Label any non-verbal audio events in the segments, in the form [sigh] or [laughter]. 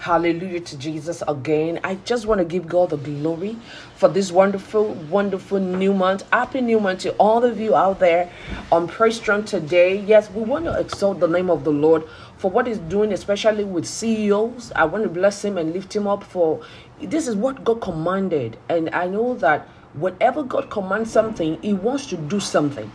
Hallelujah to Jesus again. I just want to give God the glory for this wonderful, wonderful new month. Happy new month to all of you out there on Praise Strong today. Yes, we want to exalt the name of the Lord for what He's doing, especially with CEOs. I want to bless Him and lift Him up for this is what God commanded. And I know that whatever God commands something, He wants to do something.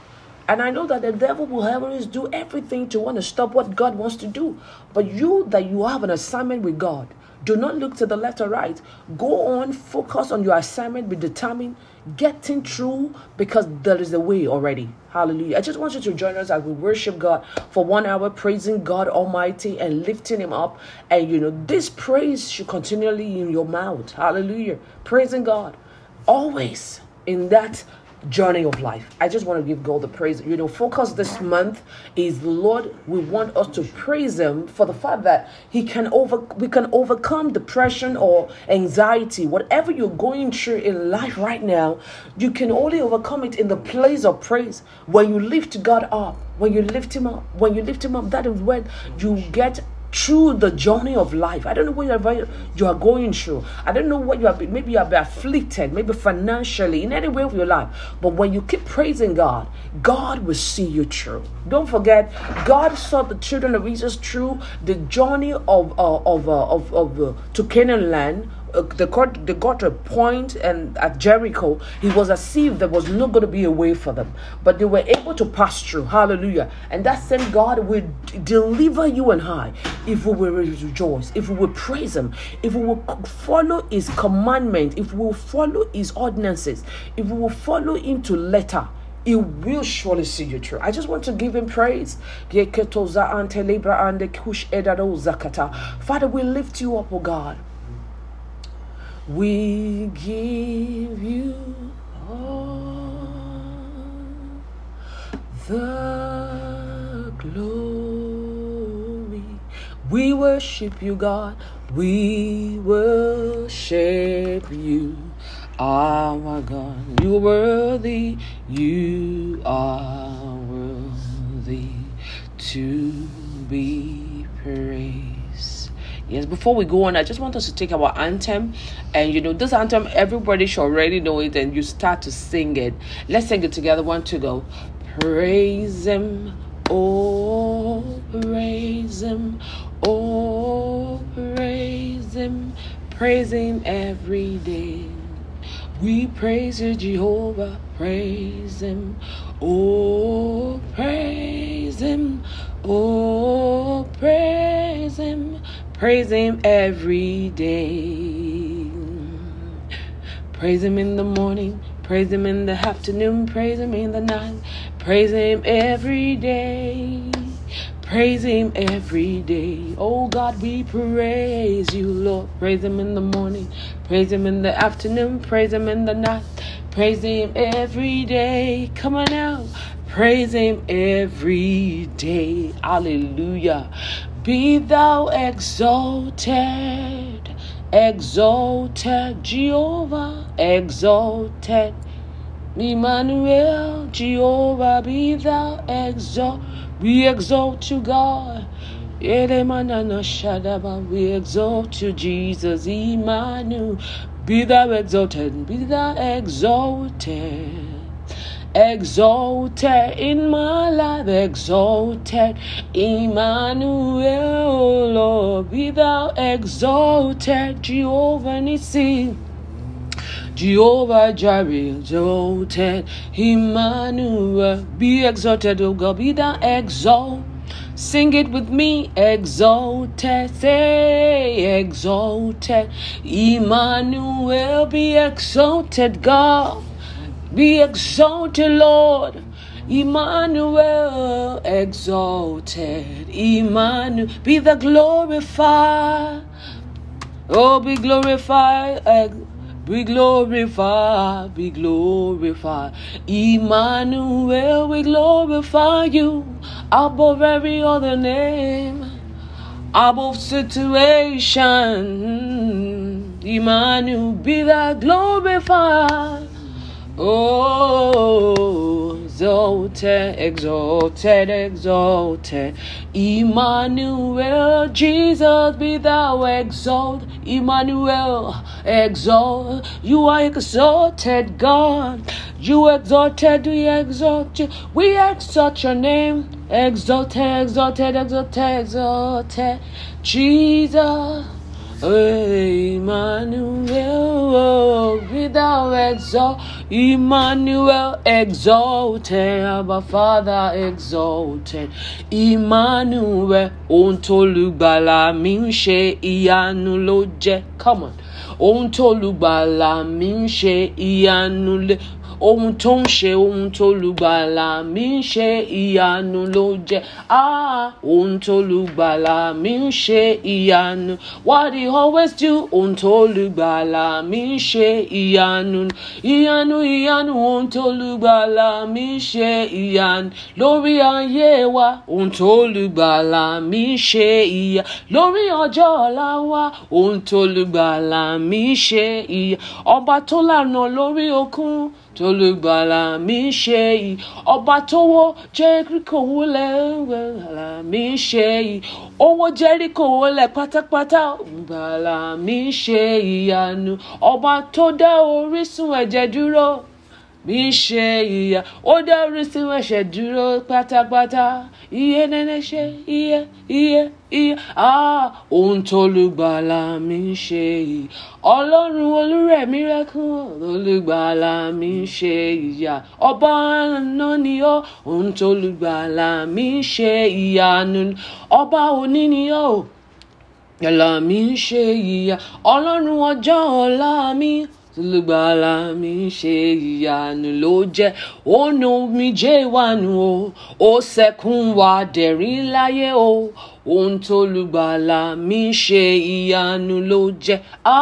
And I know that the devil will always do everything to want to stop what God wants to do. But you, that you have an assignment with God, do not look to the left or right. Go on, focus on your assignment, be determined, getting through because there is a way already. Hallelujah. I just want you to join us as we worship God for one hour, praising God Almighty and lifting Him up. And you know, this praise should continually in your mouth. Hallelujah. Praising God always in that journey of life. I just want to give God the praise. You know, focus this month is the Lord. We want us to praise Him for the fact that He can over we can overcome depression or anxiety, whatever you're going through in life right now. You can only overcome it in the place of praise when you lift God up. When you lift Him up, when you lift Him up, that is when you get through the journey of life. I don't know what you're, going through. I don't know what you have been. Maybe you have been afflicted, maybe financially, in any way of your life. But when you keep praising God, God will see you through. Don't forget, God saw the children of Israel through the journey of uh, of uh, of, of uh, to Canaan land uh, they got they got to a point and at Jericho it was as if there was not going to be a way for them but they were able to pass through hallelujah and that same God will deliver you and I if we will rejoice if we will praise him if we will follow his commandment if we will follow his ordinances if we will follow him to letter he will surely see you through. I just want to give him praise. Father, we lift you up, oh God. We give you all the glory. We worship you, God. We worship you, our God. You are worthy. You are worthy to be praised. Yes, before we go on, I just want us to take our anthem. And you know, this anthem, everybody should already know it, and you start to sing it. Let's sing it together. One two, go. Praise Him, oh, praise Him, oh, praise Him, praise Him every day. We praise you, Jehovah, praise Him, oh, praise Him, oh, praise Him. Praise Him every day. Praise Him in the morning. Praise Him in the afternoon. Praise Him in the night. Praise Him every day. Praise Him every day. Oh God, we praise you, Lord. Praise Him in the morning. Praise Him in the afternoon. Praise Him in the night. Praise Him every day. Come on out. Praise Him every day. Hallelujah. Be thou exalted, exalted, Jehovah, exalted. Emmanuel, Jehovah, be thou exalted. We exalt you, God. We exalt you, Jesus, Emmanuel. Be thou exalted, be thou exalted exalted in my life, exalted. Emmanuel, Lord, be thou exalted, Jehovah Nissi. Jehovah Jireh, exalted, Emmanuel, be exalted, O God, be thou exalted. Sing it with me, exalted, say, exalted, Emmanuel, be exalted, God. Be exalted, Lord. Emmanuel, exalted. Emmanuel, be the glorified. Oh, be glorified. Eh, be glorified, be glorified. Emmanuel, we glorify you above every other name, above situation. Emmanuel, be thou glorified. Oh, exalted, exalted, exalted. Emmanuel, Jesus, be thou exalted. Emmanuel, exalt. You are exalted, God. You exalted, we exalt you. We exalt your name. Exalted, exalted, exalted, exalted. Jesus. Emmanuel, be thou exalt, Emmanuel exalted, Abba Father exalted, Emmanuel, ohun tólùgbàlà mi ń ìyanu come on, ohun tólùgbàlà mi ń ìyanu ohun tó ń ṣe ohun tó lùgbàlà mi ń ṣe ìyanu ló jẹ́. Ah ohun tó lùgbàlà mi ń ṣe ìyanu. What he always do ohun tó lùgbàlà mi ń ṣe ìyanu. Ìyanu ìyanu ohun tó lùgbàlà mi ń ṣe ìyanu. Lórí ayé wa ohun tó lùgbàlà mi ń ṣe ìyanu. Lórí ọjọ́ ọ̀la wa ohun tó lùgbàlà mi ń ṣe ìyanu. Ọba tó lànà lórí òkun tolùgbàlà mi ṣe yìí. Ọba tówó jẹ́ríkò wúlẹ̀ gbàlà mi ṣe yìí. Owó jẹ́ríkò wúlẹ̀ pátápátá gbàlà mi ṣe ìyanu ọba tó dá orísun ẹ̀jẹ̀ dúró mi ṣe ìyà ó dá orísun ẹ̀ṣẹ̀ dúró pátápátá. Iye nẹ́nẹ́ ṣe iye iye iye. Ah ohun tolùgbàlà mi ṣe yìí. Ọlọ́run olúrẹ̀mí rẹ́kún olùgbàlà mi ṣe ìyà ọba àná ni ó ohun tolùgbàlà mi ṣe ìyanu. Ọba òní ni ó yàrá mi ṣe ìyà ọlọ́run ọjọ́ ọ̀la mi olùgbàlà mi ṣe ìyanu ló jẹ́. Ó nu mi jẹ́ ìwànú o. Ó sẹ́kún wa dẹ̀rín láyé o ohun tó lùgbàlà mi ṣe ìyanu ló jẹ́ á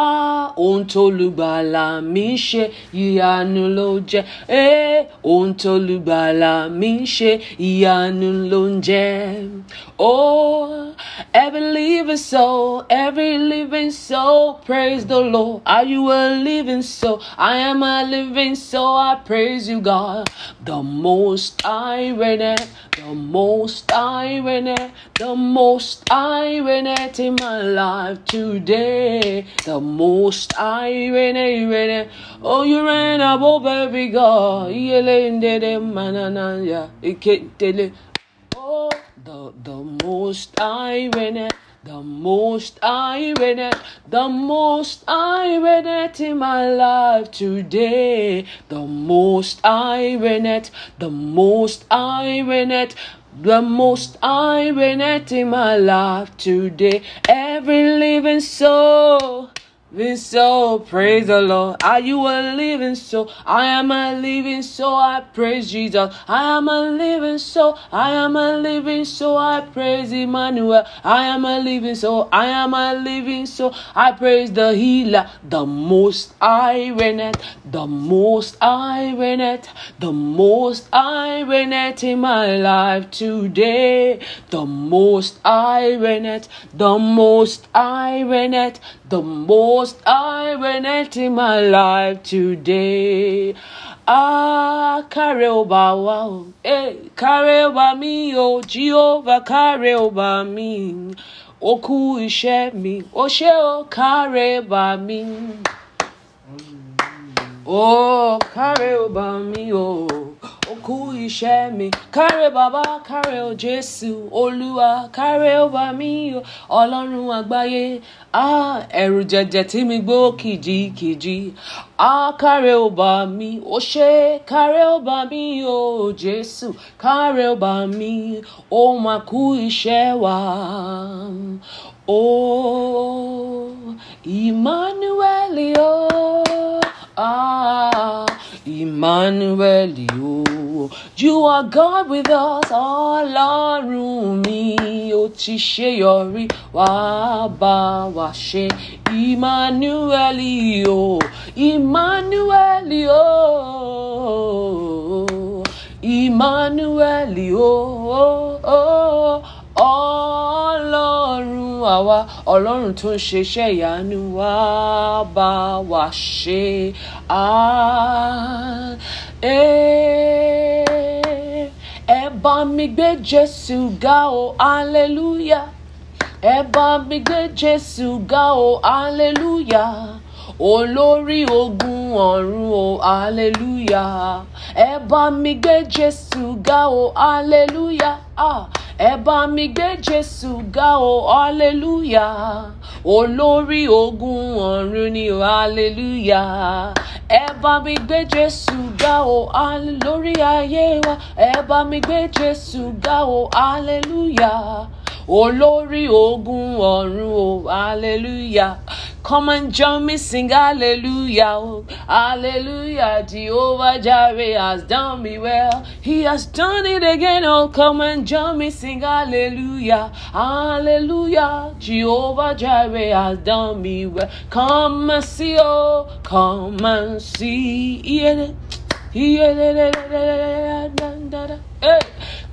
ohun tó lùgbàlà mi ṣe ìyanu ló jẹ́ ẹ́ ohun tó lùgbàlà mi ṣe ìyanu ló ń jẹ́. Oh, every living soul, every living soul, praise the Lord. Are you a living soul? I am a living soul. I praise you, God. The most I reign the most I reign the most I reign in my life today. The most I reign, reign. Oh, you reign above every God. Yelendele mananaya, iketele. Oh, the the most I reign. The most I read it, the most I read it in my life today. The most I read it, the most I read it. The most I read it in my life today. Every living soul. Living soul, praise the Lord. Are you a living soul? I am a living soul. I praise Jesus. I am a living soul. I am a living soul. I praise Emmanuel. I am a living soul. I am a living soul. I praise the healer. The most I reign it. The most I reign it. The most I reign it in my life today. The most I reign it. The most I reign it. The most I it in my life today. Ah, carry over wow. Eh, carry over me, oh Jehovah, carry over me. Iṣẹ́ mi, ó ṣe ó carry over me. Oh, carry over me, oh. Ó kú iṣẹ́ mi. Carry bàbá, carry o Jésù. Olúwa, carry over me, oh. Ọlọ́run àgbáyé. Ah, ẹ̀rù jẹ̀jẹ̀ tí mi gbó kìjikìji. Ah, carry over me. Ó ṣe carry over me, oh Jésù. Carry over me. Ó máa kú iṣẹ́ wa. Oh, Emmanuel, oh. Ah, Emmanuel, oh, you are God with us, Ọlọ́run mi, ó ti yọrí, wá bá. Emmanuel, oh, Emmanuel, Emmanuel, oh, Ọlọ́run àwa, Ọlọ́run tó ń ṣiṣẹ́ ìyanu wá bá wa ṣe. Eh, bá mi gbé Jésù ga o hallelujah. Ẹ bá mi gbé Jésù ga o hallelujah olórí ogun ọ̀run o hallelujah. Ẹ bá mi gbé Jésù ga o hallelujah. Ah ẹ bá mi gbé Jésù ga o hallelujah. Olórí ogun ọ̀run ni o hallelujah. Ẹ bá mi gbé Jésù ga o lórí ayé wa ẹ bá mi gbé Jésù ga o hallelujah olórí ogun ọ̀run o hallelujah. Come and join me, sing hallelujah. Oh, hallelujah. Jehovah Jireh has done me well. He has done it again. Oh, come and join me, sing hallelujah. Hallelujah. Jehovah Jireh has done me well. Come and see, oh, come and see.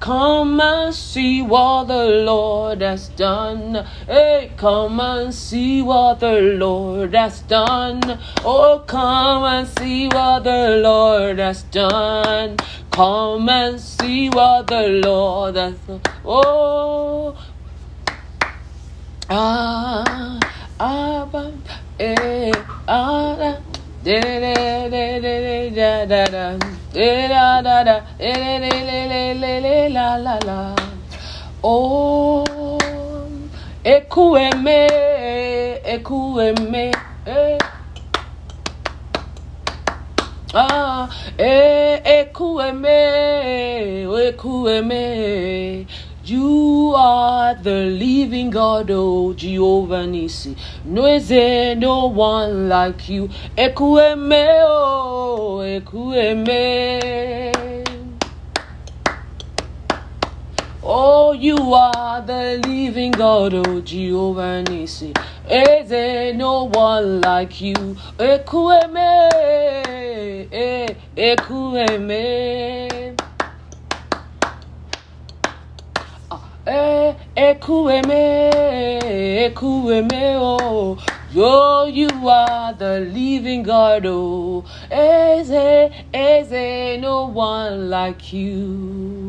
Come and see what the Lord has done. Hey, come and see what the Lord has done. Oh, come and see what the Lord has done. Come and see what the Lord has done. Oh, ah, ah, eh, ah, Oh, ekwueme, ekwueme, eh. Ah, eh, ekwueme, ekwueme you are the living God, oh Jehovah Nisi. No is there no one like you. Ekwueme, oh, ekwueme. Oh, you are the living God, oh Jehovah Nisi. Is there no one like you? Ekwueme, ekwueme. Eh, ekwueme, ekwueme, oh. Yo, you are the living God, oh. Eze, Eze, no one like you.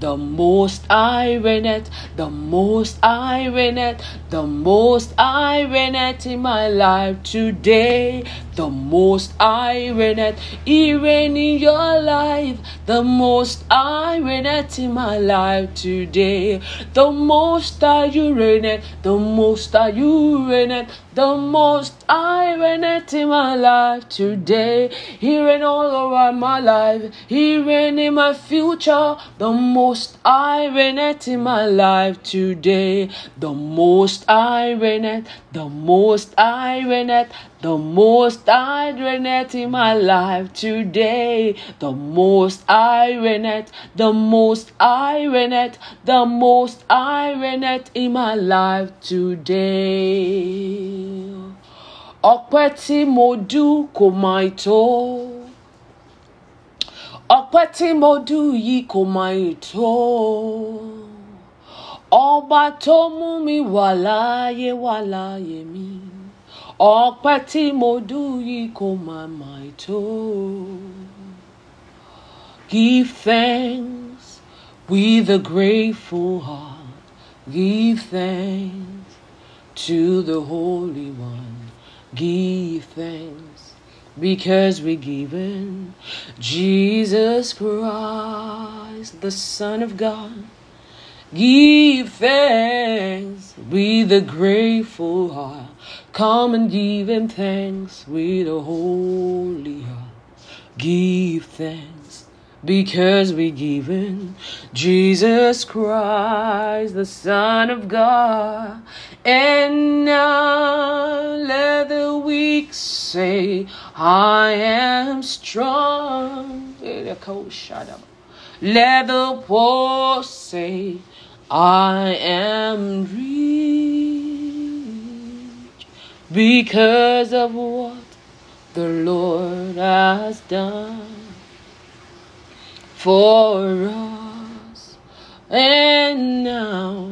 The most I reign the most I reign the most I reign in my life today. The most iron at even in your life. The most iron at in my life today. The most iron at, the most iron at, the most iron at in my life today. Here and all around my life, here and in my future. The most iron at in my life today. The most iron at, the most iron at the most I reign in my life today. The most I reign the most I reign the most I reign in my life today. ọpẹ́ tí mo dú kò máa tó ọpẹ́ tí mo dú yìí kò máa tó ọba tó mú mi wà láàyè wà láàyè mi ọpẹ́ tí mo dú yìí kò. Give thanks with a grateful heart. Give thanks to the Holy One give thanks because we given Jesus Christ, the Son of God. Give thanks with a grateful heart. Come and give him thanks with a holy heart. Give thanks because we given Jesus Christ, the Son of God. And now let the weak say, I am strong. Let the poor say, I am rich because of what the Lord has done for us. And now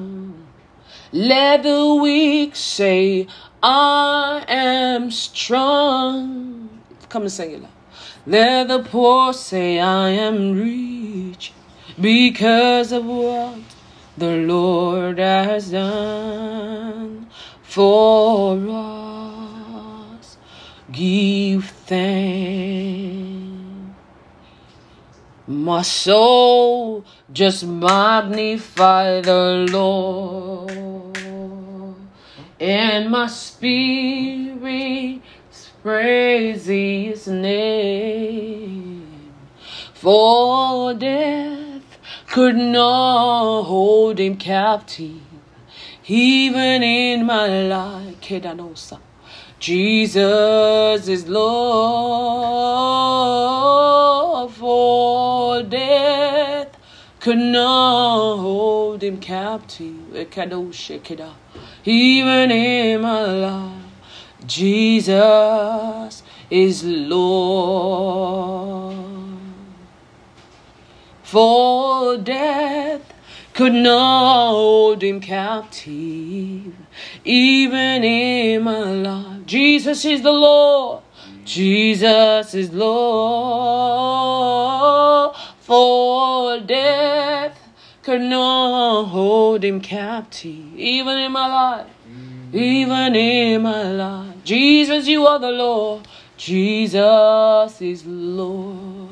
let the weak say, I am strong. Come and sing it loud. Let the poor say, I am rich because of what the Lord has done for us. Give thanks. My soul just magnify the Lord, and my spirit praise His name. For death could not hold him captive, Eh, even in my life. Jesus is Lord for death could not hold him captive. Even in my life, Jesus is Lord. For death could not hold him captive, even in my life. Jesus is the Lord. Jesus is Lord. For death could not hold him captive, even in my life. Even in my life. Jesus, you are the Lord. Jesus is Lord.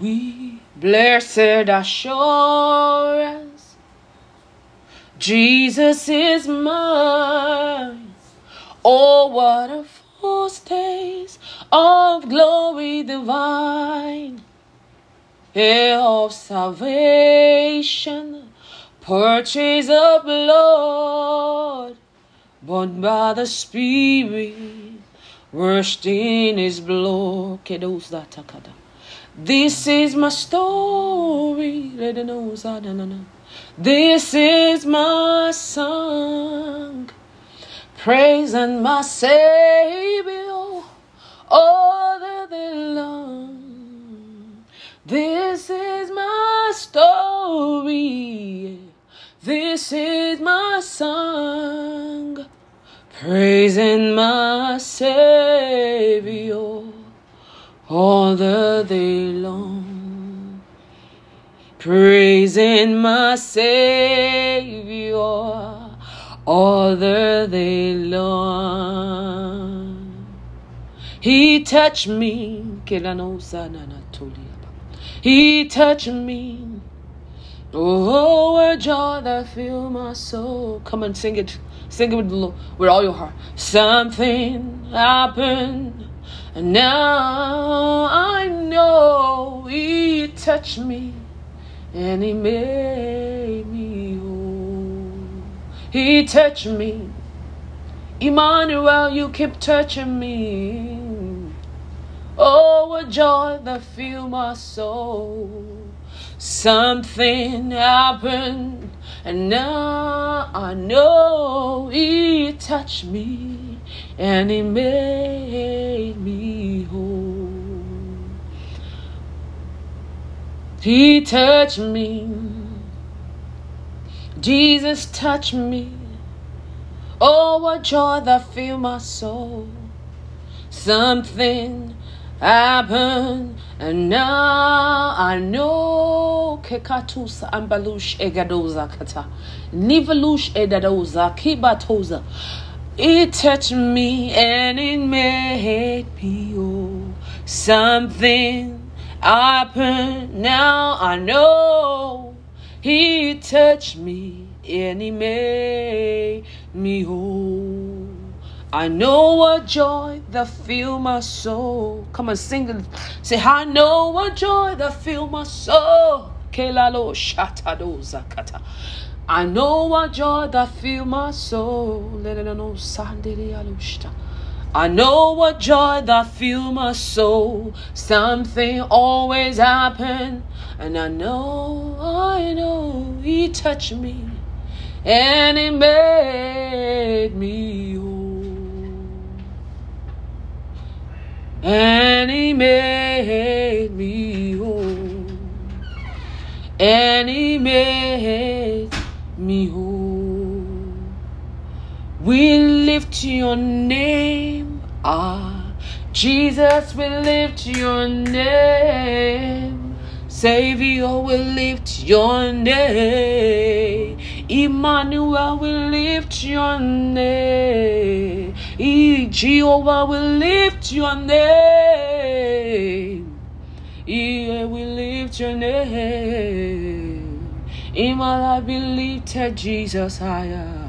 We blessed assurance, Jesus is mine. Oh, what a foretaste of glory divine, of salvation, purchase of blood, born by the Spirit, washed in His blood. This is my story. Let it know. This is my song. Praise and my Savior all the day long. This is my story. This is my song. Praising my Savior all the day long, praising my Savior all the day long. He touched me, He touched me. Oh, what joy that filled my soul. Come and sing it. Sing it with, with all your heart. Something happened and now I know He touched me and He made me whole. He touched me. Emmanuel, you keep touching me. Oh, what joy that filled my soul. Something happened, and now I know He touched me and He made me whole. He touched me. Jesus touched me. Oh, what joy that filled my soul. Something happened, and now I know. Kekatusa ambalush egadoza kata. Nivalush edadoza kibatoza. It touched me and it made me whole. Something happened, now I know. He touched me and he made me whole. I know what joy that fill my soul. Come on, sing it. Say, I know what joy that fill my soul. Kelalo shatado zakata. I know what joy that fill my soul. I know what joy that fill my soul. Something always happen, and I know, I know He touched me, and He made me whole, and He made me whole, and He made me whole. We lift your name, our Jesus, we lift your name. Savior, we lift your name. Emmanuel, we lift your name. E Jehovah, we lift your name. Yeah, we lift your name. In my life, be lifted, Jesus, higher.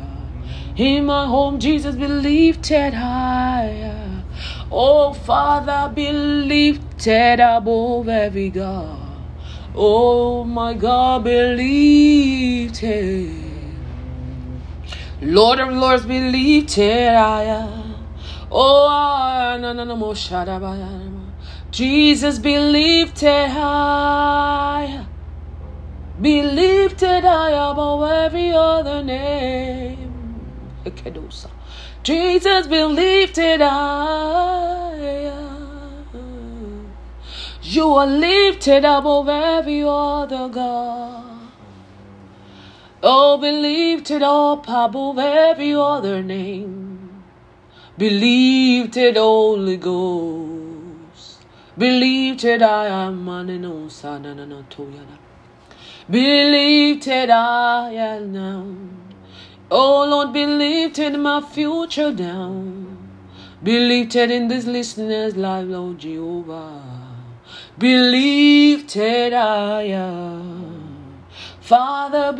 In my home, Jesus, be lifted higher. Oh, Father, be lifted above every God. Oh, my God, be lifted. Lord of Lords, be lifted higher. Oh, Jesus be lifted high. Be lifted high above every other name. Jesus be lifted high. You are lifted above every other God. Oh, be lifted up above every other name. Be lifted, Holy Ghost. Believe that I am Believe that I am now. Oh Lord, believe in my future now. Believe that in this listener's life, Lord Jehovah. That I am. Father,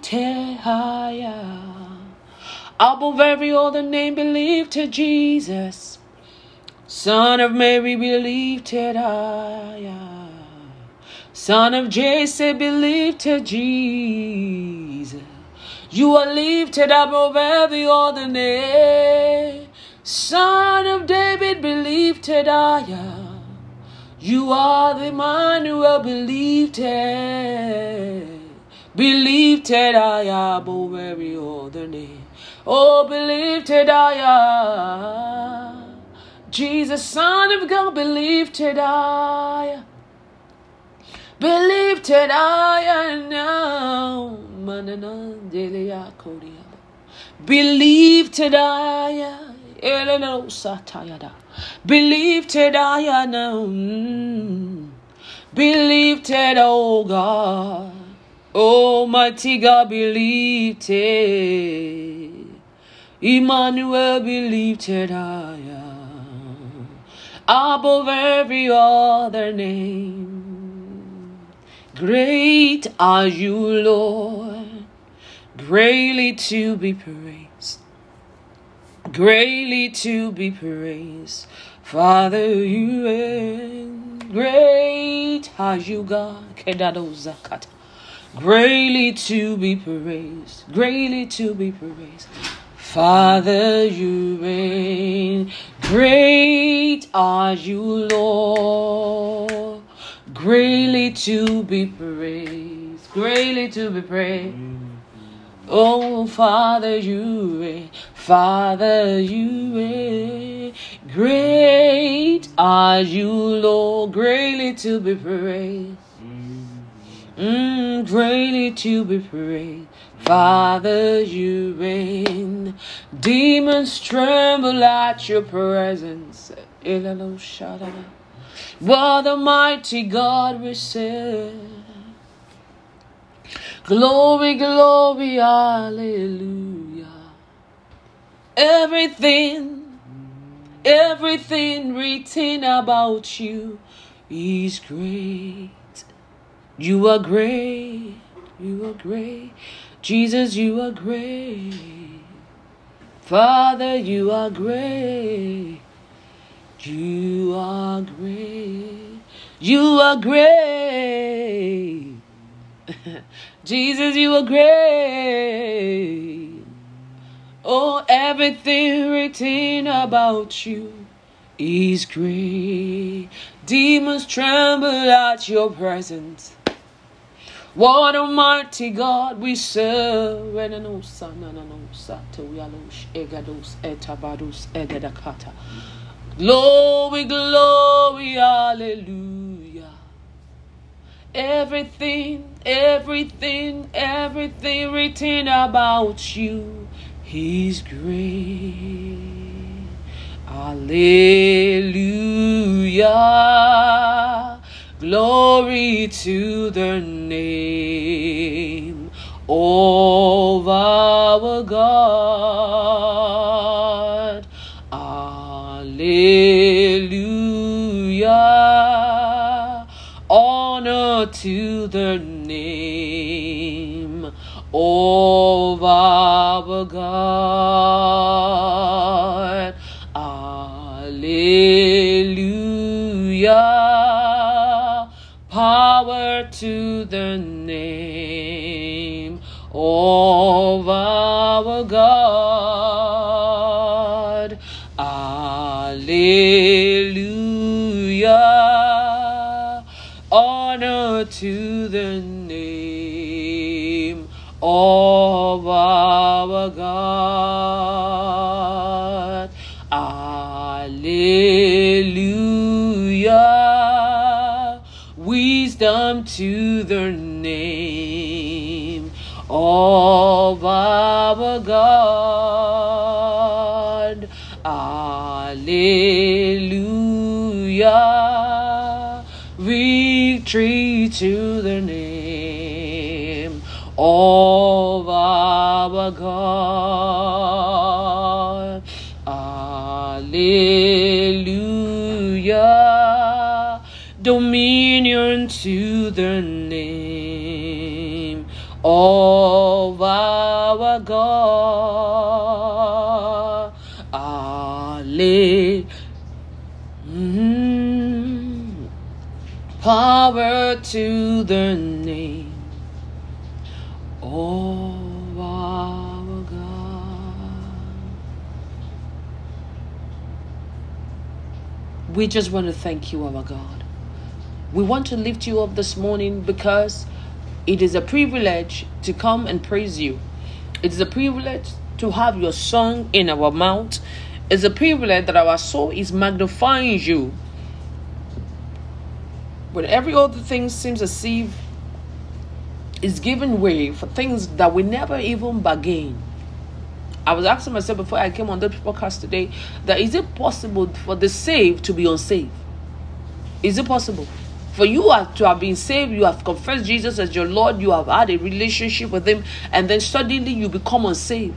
that I am. Above every other name, believe to Jesus. Son of Mary, to I. Son of Jesse, believe to Jesus. You are lifted above every other name. Son of David, believe to I. You are the man who will believe to. Believe to I above every other name. Oh, believe to I. Jesus, Son of God, believe to die. Believe to die now. Believe to die. Believe to die now. Hmm. Believe to oh God. Almighty God, believe to. Emmanuel, believe to die above every other name. Great are you, Lord, greatly to be praised, greatly to be praised. Father, you reign. Great are you, God. Greatly to be praised, greatly to be praised. Father, you reign. Great are you, Lord. Greatly to be praised. Greatly to be praised. Oh, Father, you reign. Father, you reign. Great are you, Lord. Greatly to be praised. Mm, greatly to be praised. Father, you reign. Demons tremble at your presence. What a mighty God we serve. Glory, glory, hallelujah. Everything, everything written about you is great. You are great. You are great. Jesus, you are great. Father, you are great. You are great. You are great. [laughs] Jesus, you are great. Oh, everything written about you is great. Demons tremble at your presence. What a mighty God we serve. Glory, glory, hallelujah. Everything, everything, everything written about you, He's great. Hallelujah. Glory to the name of our God. Hallelujah. Honor to the name of our God. Hallelujah. Power to the to the name of our God. Hallelujah. Wisdom to the name of our God. Hallelujah. Victory to the name of our God. Hallelujah. Dominion to the name of our God. Power to the name of our God. We just want to thank you, our God. We want to lift you up this morning because it is a privilege to come and praise you. It is a privilege to have your song in our mouth. It's a privilege that our soul is magnifying you. When every other thing seems as if is giving way for things that we never even bargain. I was asking myself before I came on the podcast today that is it possible for the saved to be unsaved? Is it possible? For you to have been saved, you have confessed Jesus as your Lord, you have had a relationship with Him, and then suddenly you become unsaved.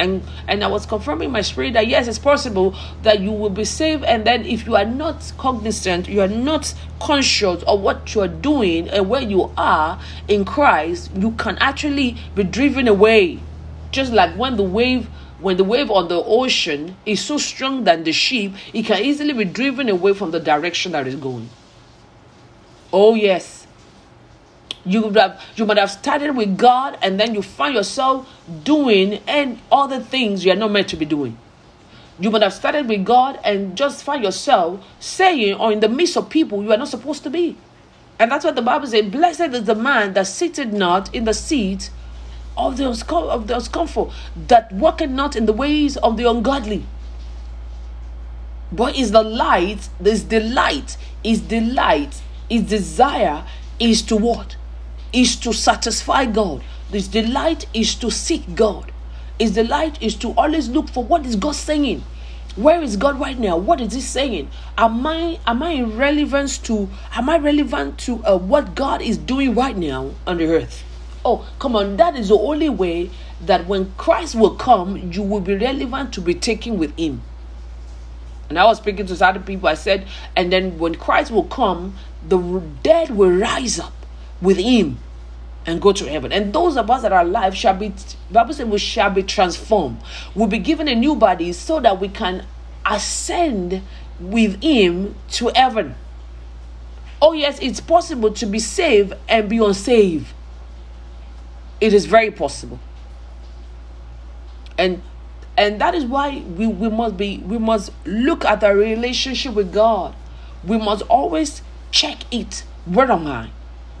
And and I was confirming my spirit that yes, it's possible that you will be saved, and then if you are not cognizant, you are not conscious of what you are doing and where you are in Christ, you can actually be driven away. Just like when the wave when the wave on the ocean is so strong than the ship, it can easily be driven away from the direction that it's going. Oh yes. You would have you might have started with God and then you find yourself doing and other things you are not meant to be doing. You might have started with God and just find yourself saying or in the midst of people you are not supposed to be. And that's what the Bible says, blessed is the man that sitteth not in the seat of the, of the discomfort, that walketh not in the ways of the ungodly. But is the light, this delight, is delight, is desire, is to what? Is to satisfy God. This delight is to seek God. His delight is to always look for what is God saying. Where is God right now? What is He saying? Am I am I in relevance to? Am I relevant to uh, what God is doing right now on the earth? Oh, come on! That is the only way that when Christ will come, you will be relevant to be taken with Him. And I was speaking to certain people. I said, and then when Christ will come, the dead will rise up with Him and go to heaven. And those of us that are alive shall be, Bible says, we shall be transformed. We'll be given a new body so that we can ascend with Him to heaven. Oh, yes, it's possible to be saved and be unsaved. It is very possible. And and that is why we, we must be we must look at our relationship with God. We must always check it. Where am I?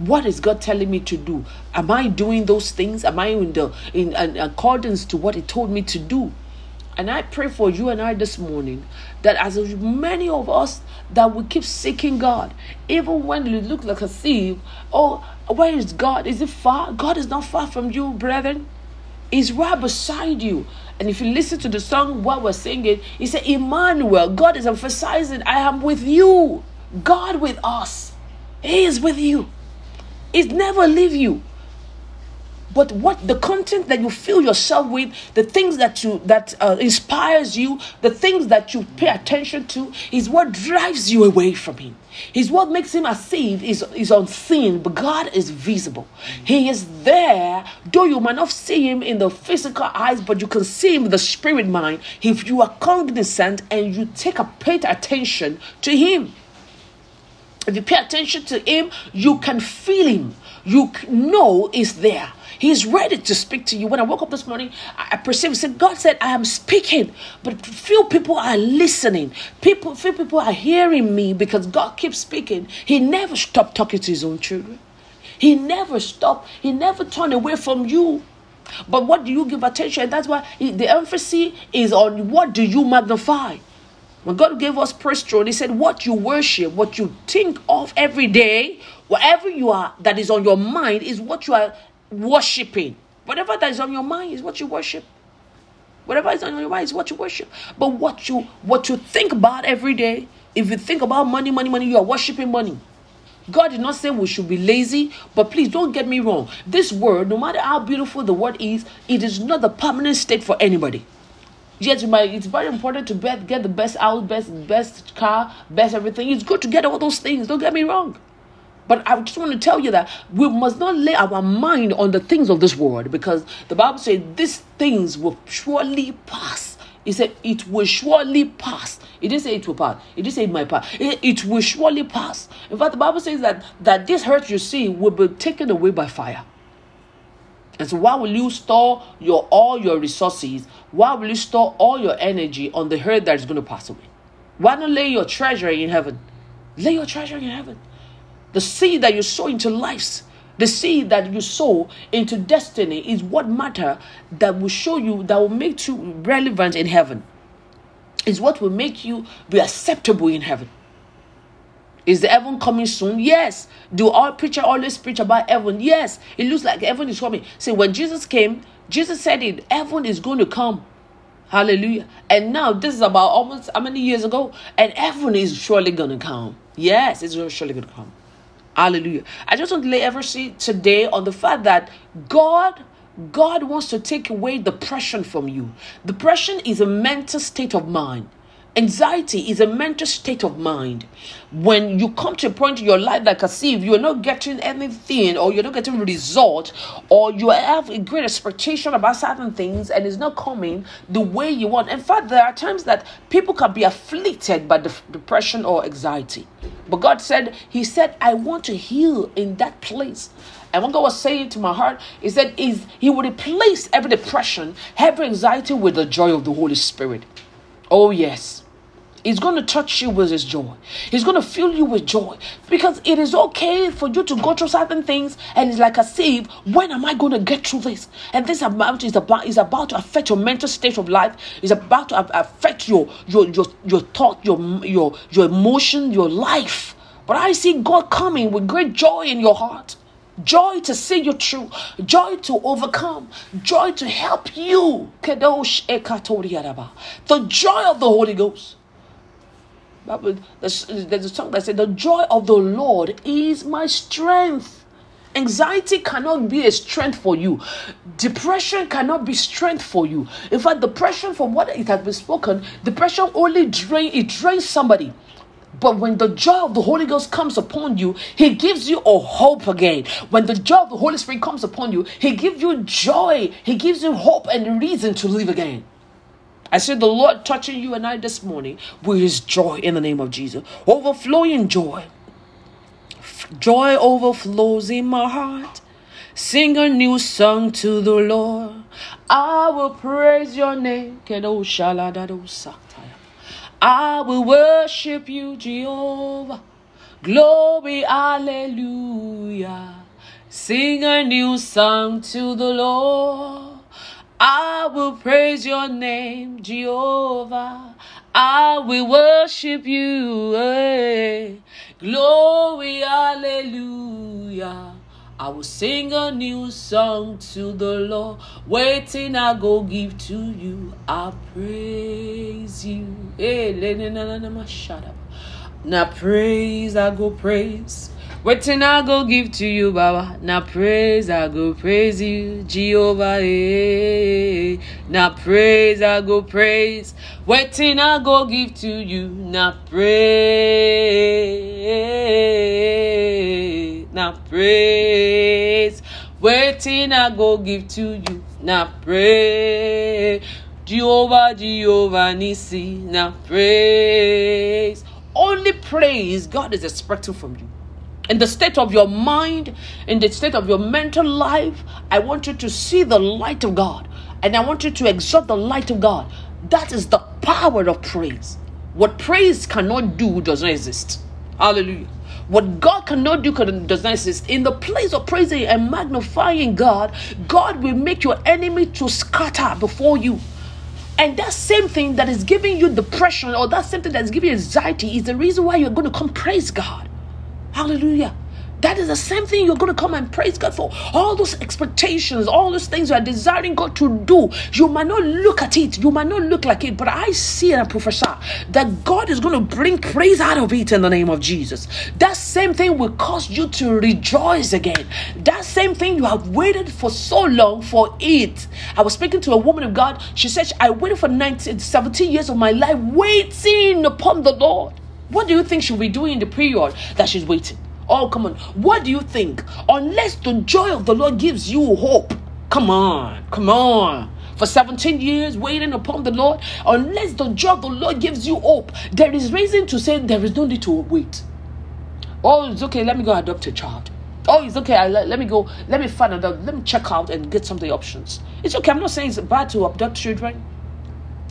What is God telling me to do? Am I doing those things? Am I in the in, in accordance to what He told me to do? And I pray for you and I this morning that as many of us that we keep seeking God, even when you look like a thief, oh, where is God? Is it far? God is not far from you, brethren. He's right beside you. And if you listen to the song what we're singing, he said, Emmanuel, God is emphasizing, I am with you. God with us. He is with you. He's never leave you. But what the content that you fill yourself with the things that you that uh, inspires you the things that you pay attention to is what drives you away from him. Is what makes him if is, is unseen but god is visible. He is there. Though you might not see him in the physical eyes but you can see him in the spirit mind. If you are cognizant and you take a paid attention to him if you pay attention to him you can feel him you know is there He's ready to speak to you. When I woke up this morning, I, perceived, said, God said, I am speaking, but few people are listening. People, few people are hearing me because God keeps speaking. He never stopped talking to his own children. He never stopped. He never turned away from you. But what do you give attention? And that's why the emphasis is on what do you magnify. When God gave us praise throne, He said, What you worship, what you think of every day, whatever you are that is on your mind, is what you are worshiping. Whatever that is on your mind is what you worship. Whatever is on your mind is what you worship. But what you what you think about every day, if you think about money, money, money, you are worshiping money. God did not say we should be lazy, but please don't get me wrong. This word, no matter how beautiful the word is, it is not the permanent state for anybody. Yes, it's very important to get the best house, best best car, best everything. It's good to get all those things. Don't get me wrong. But I just want to tell you that we must not lay our mind on the things of this world because the Bible says these things will surely pass. He said it will surely pass. It didn't say it will pass. It didn't say it might pass. It, it will surely pass. In fact, the Bible says that that this hurt you see will be taken away by fire. And so, why will you store your all your resources? Why will you store all your energy on the hurt that is going to pass away? Why not lay your treasure in heaven? Lay your treasure in heaven. The seed that you sow into lives, the seed that you sow into destiny is what matter that will show you, that will make you relevant in heaven. Is what will make you be acceptable in heaven. Is the heaven coming soon? Yes. Do all preacher always preach about heaven? Yes. It looks like heaven is coming. See, when Jesus came, Jesus said it, heaven is going to come. Hallelujah. And now this is about almost how many years ago? And heaven is surely gonna come. Yes, it's surely gonna come. Hallelujah. I just want to lay emphasis today on the fact that God God wants to take away depression from you. Depression is a mental state of mind. Anxiety is a mental state of mind. When you come to a point in your life that see, if you're not getting anything or you're not getting result or you have a great expectation about certain things and it's not coming the way you want. In fact, there are times that people can be afflicted by depression or anxiety. But God said, He said, I want to heal in that place. And what God was saying to my heart is that He would replace every depression, every anxiety with the joy of the Holy Spirit. Oh, yes. He's going to touch you with his joy. He's going to fill you with joy. Because it is okay for you to go through certain things and it's like a sieve. When am I going to get through this? And this amount is about is about to affect your mental state of life. It's about to affect your your your, your thought, your your your emotion, your life. But I see God coming with great joy in your heart joy to see you through, joy to overcome, joy to help you. The joy of the Holy Ghost. There's, a song that said, The joy of the Lord is my strength. Anxiety cannot be a strength for you. Depression cannot be strength for you. In fact, depression, from what it has been spoken, depression only drain it drains somebody. But when the joy of the Holy Ghost comes upon you, He gives you a hope again. When the joy of the Holy Spirit comes upon you, He gives you joy. He gives you hope and reason to live again. I said the Lord touching you and I this morning with His joy in the name of Jesus. Overflowing joy. Joy overflows in my heart. Sing a new song to the Lord. I will praise your name. I will worship you, Jehovah. Glory, hallelujah. Sing a new song to the Lord. I will praise your name, Jehovah. I will worship you. Hey. Glory, hallelujah. I will sing a new song to the Lord. Waiting, I go give to you. I praise you. Now praise, I go praise. Waiting, I go give to you, Baba. Now praise, I go praise you, Jehovah. Hey. Now praise, I go praise. Waiting, I go give to you. Now praise. Now praise. Waiting, I go give to you. Now praise. Jehovah, Jehovah, Nissi. Now praise only praise God is expecting from you. In the state of your mind, in the state of your mental life, I want you to see the light of God and I want you to exalt the light of God. That is the power of praise. What praise cannot do does not exist. Hallelujah. What God cannot do does not exist. In the place of praising and magnifying God, God will make your enemy to scatter before you. And that same thing that is giving you depression or that same thing that is giving you anxiety is the reason why you're going to come praise God. Hallelujah. That is the same thing you're going to come and praise God for. All those expectations, all those things you are desiring God to do, you might not look at it, you might not look like it, but I see and I prophesy that God is going to bring praise out of it in the name of Jesus. That same thing will cause you to rejoice again. That same thing you have waited for so long for it. I was speaking to a woman of God. She said, I waited for 19, 17 years of my life waiting upon the Lord. What do you think she'll be doing in the period that she's waiting? Oh, come on. What do you think? Unless the joy of the Lord gives you hope. Come on. Come on. For 17 years waiting upon the Lord, unless the joy of the Lord gives you hope, there is reason to say there is no need to wait. Oh, it's okay. Let me go adopt a child. Oh, it's okay. I, let, me go. Let me find out. Let me check out and get some of the options. It's okay. I'm not saying it's bad to adopt children.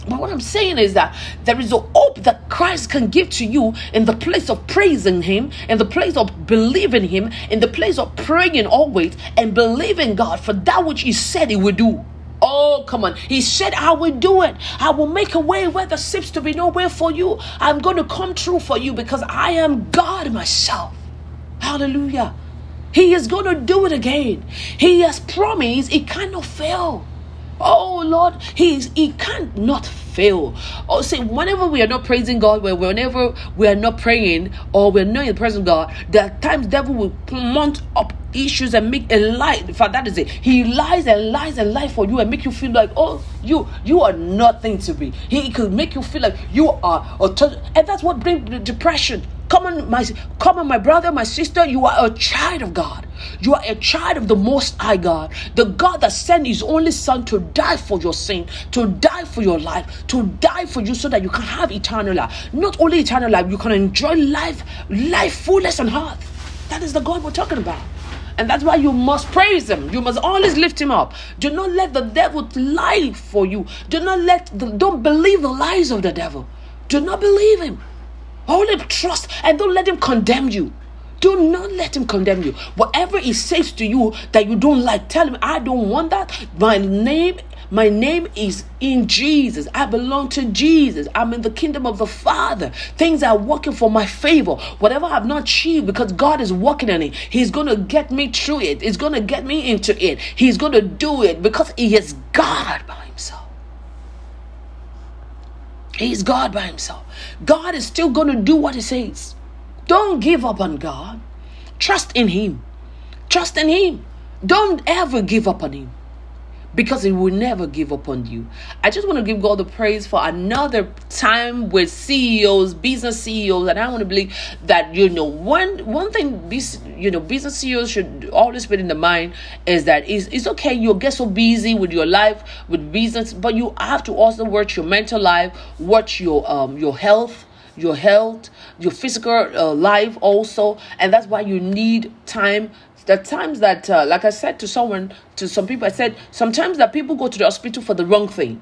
But what I'm saying is that there is a hope that Christ can give to you in the place of praising Him, in the place of believing Him, in the place of praying always and believing God for that which He said He would do. Oh, come on. He said, I will do it. I will make a way where there seems to be no way for you. I'm going to come true for you because I am God myself. Hallelujah. He is going to do it again. He has promised it cannot fail. Oh Lord, He's He can't not fail. Oh, see, whenever we are not praising God, whenever we are not praying or we're not in the presence of God, are times devil will mount up issues and make a lie. In fact, that is it. He lies and lies and lies for you and make you feel like, oh, you you are nothing to be. He could make you feel like you are, and that's what brings depression. Come on, my come on, my brother, my sister. You are a child of God. You are a child of the Most High God, the God that sent His only Son to die for your sin, to die for your life, to die for you, so that you can have eternal life. Not only eternal life, you can enjoy life, life fullness and heart. That is the God we're talking about. And that's why you must praise him. You must always lift him up. Do not let the devil lie for you. Do not let the, don't believe the lies of the devil. Do not believe him. Only trust and don't let him condemn you. Do not let him condemn you. Whatever he says to you that you don't like, tell him, I don't want that. My name, my name is in Jesus. I belong to Jesus. I'm in the kingdom of the Father. Things are working for my favor. Whatever I've not achieved, because God is working on it, He's gonna get me through it. He's gonna get me into it. He's gonna do it because He is God by Himself. He's God by himself. God is still going to do what he says. Don't give up on God. Trust in him. Trust in him. Don't ever give up on him because he will never give up on you. I just want to give God the praise for another time with CEOs, business CEOs, and I want to believe that you know one one thing you know business CEOs should always put in the mind is that it's, it's okay you'll get so busy with your life with business, but you have to also watch your mental life, watch your um your health your health, your physical uh, life also, and that's why you need time are times that, uh, like I said to someone, to some people, I said, sometimes that people go to the hospital for the wrong thing.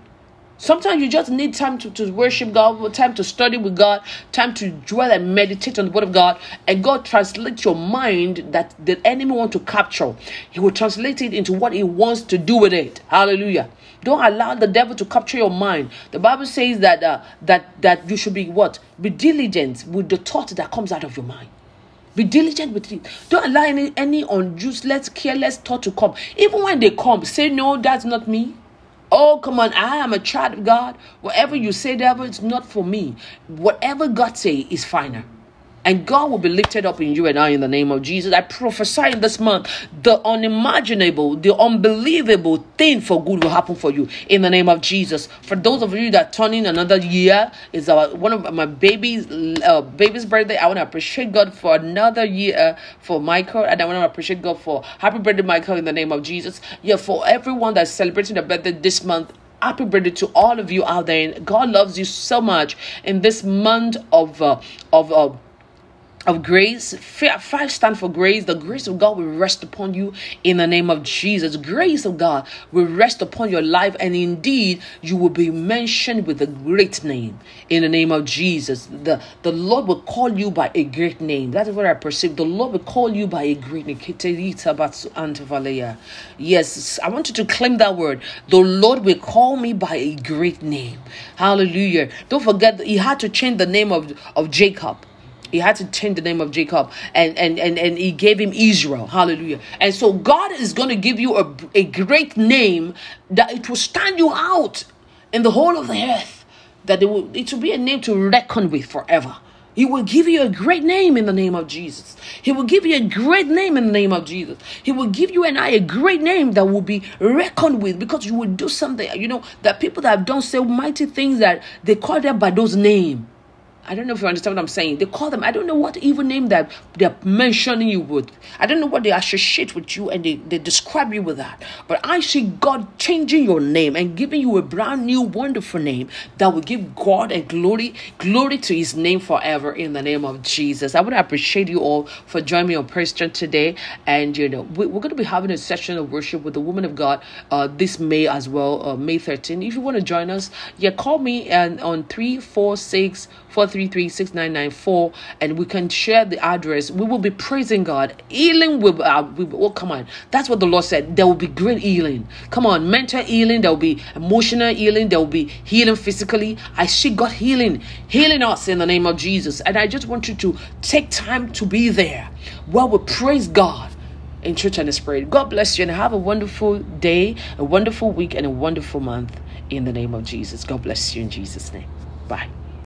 Sometimes you just need time to, to worship God, time to study with God, time to dwell and meditate on the Word of God, and God translates your mind that the enemy want to capture. He will translate it into what He wants to do with it. Hallelujah! Don't allow the devil to capture your mind. The Bible says that uh, that that you should be what? Be diligent with the thought that comes out of your mind. Be diligent with it. Don't allow any any unuseless, careless thought to come. Even when they come, say no, that's not me. Oh, come on. I am a child of God. Whatever you say, devil, it's not for me. Whatever God say is final and God will be lifted up in you and I in the name of Jesus. I prophesy in this month the unimaginable, the unbelievable thing for good will happen for you in the name of Jesus. For those of you that turning another year is one of my baby's uh, baby's birthday. I want to appreciate God for another year for Michael, and I want to appreciate God for happy birthday, Michael, in the name of Jesus. Yeah, for everyone that's celebrating their birthday this month happy birthday to all of you out there god loves you so much in this month of uh, of uh, of grace. Five stand for grace. The grace of God will rest upon you in the name of Jesus. Grace of God will rest upon your life, and indeed you will be mentioned with a great name in the name of Jesus. The, the Lord will call you by a great name. That is what I perceive. The Lord will call you by a great name. Yes, I want you to claim that word. The Lord will call me by a great name. Hallelujah. Don't forget, He had to change the name of, of Jacob he had to change the name of Jacob and, and, and, and he gave him Israel. Hallelujah. And so God is going to give you a, a great name that it will stand you out in the whole of the earth. That it will, it will be a name to reckon with forever. He will give you a great name in the name of Jesus. He will give you a great name in the name of Jesus. He will give you and I a great name that will be reckoned with because you will do something. You know, that people that have done so mighty things that they call them by those names. I don't know if you understand what I'm saying. They call them, I don't know what evil name that they're mentioning you with. I don't know what they associate with you and they, they describe you with that. But I see God changing your name and giving you a brand new, wonderful name that will give God and glory, glory to his name forever in the name of Jesus. I would appreciate you all for joining me on Praise today. And, you know, we, are going to be having a session of worship with the woman of God uh, this May as well, uh, May 13. If you want to join us, yeah, call me and on 346 433 and we can share the address. We will be praising God. Healing will, uh, we, oh, come on. That's what the Lord said. There will be great healing. Come on, mental healing. There will be emotional healing. There will be healing physically. I see God healing, healing us in the name of Jesus. And I just want you to take time to be there while we praise God in church and the spirit. God bless you and have a wonderful day, a wonderful week, and a wonderful month in the name of Jesus. God bless you in Jesus' name. Bye.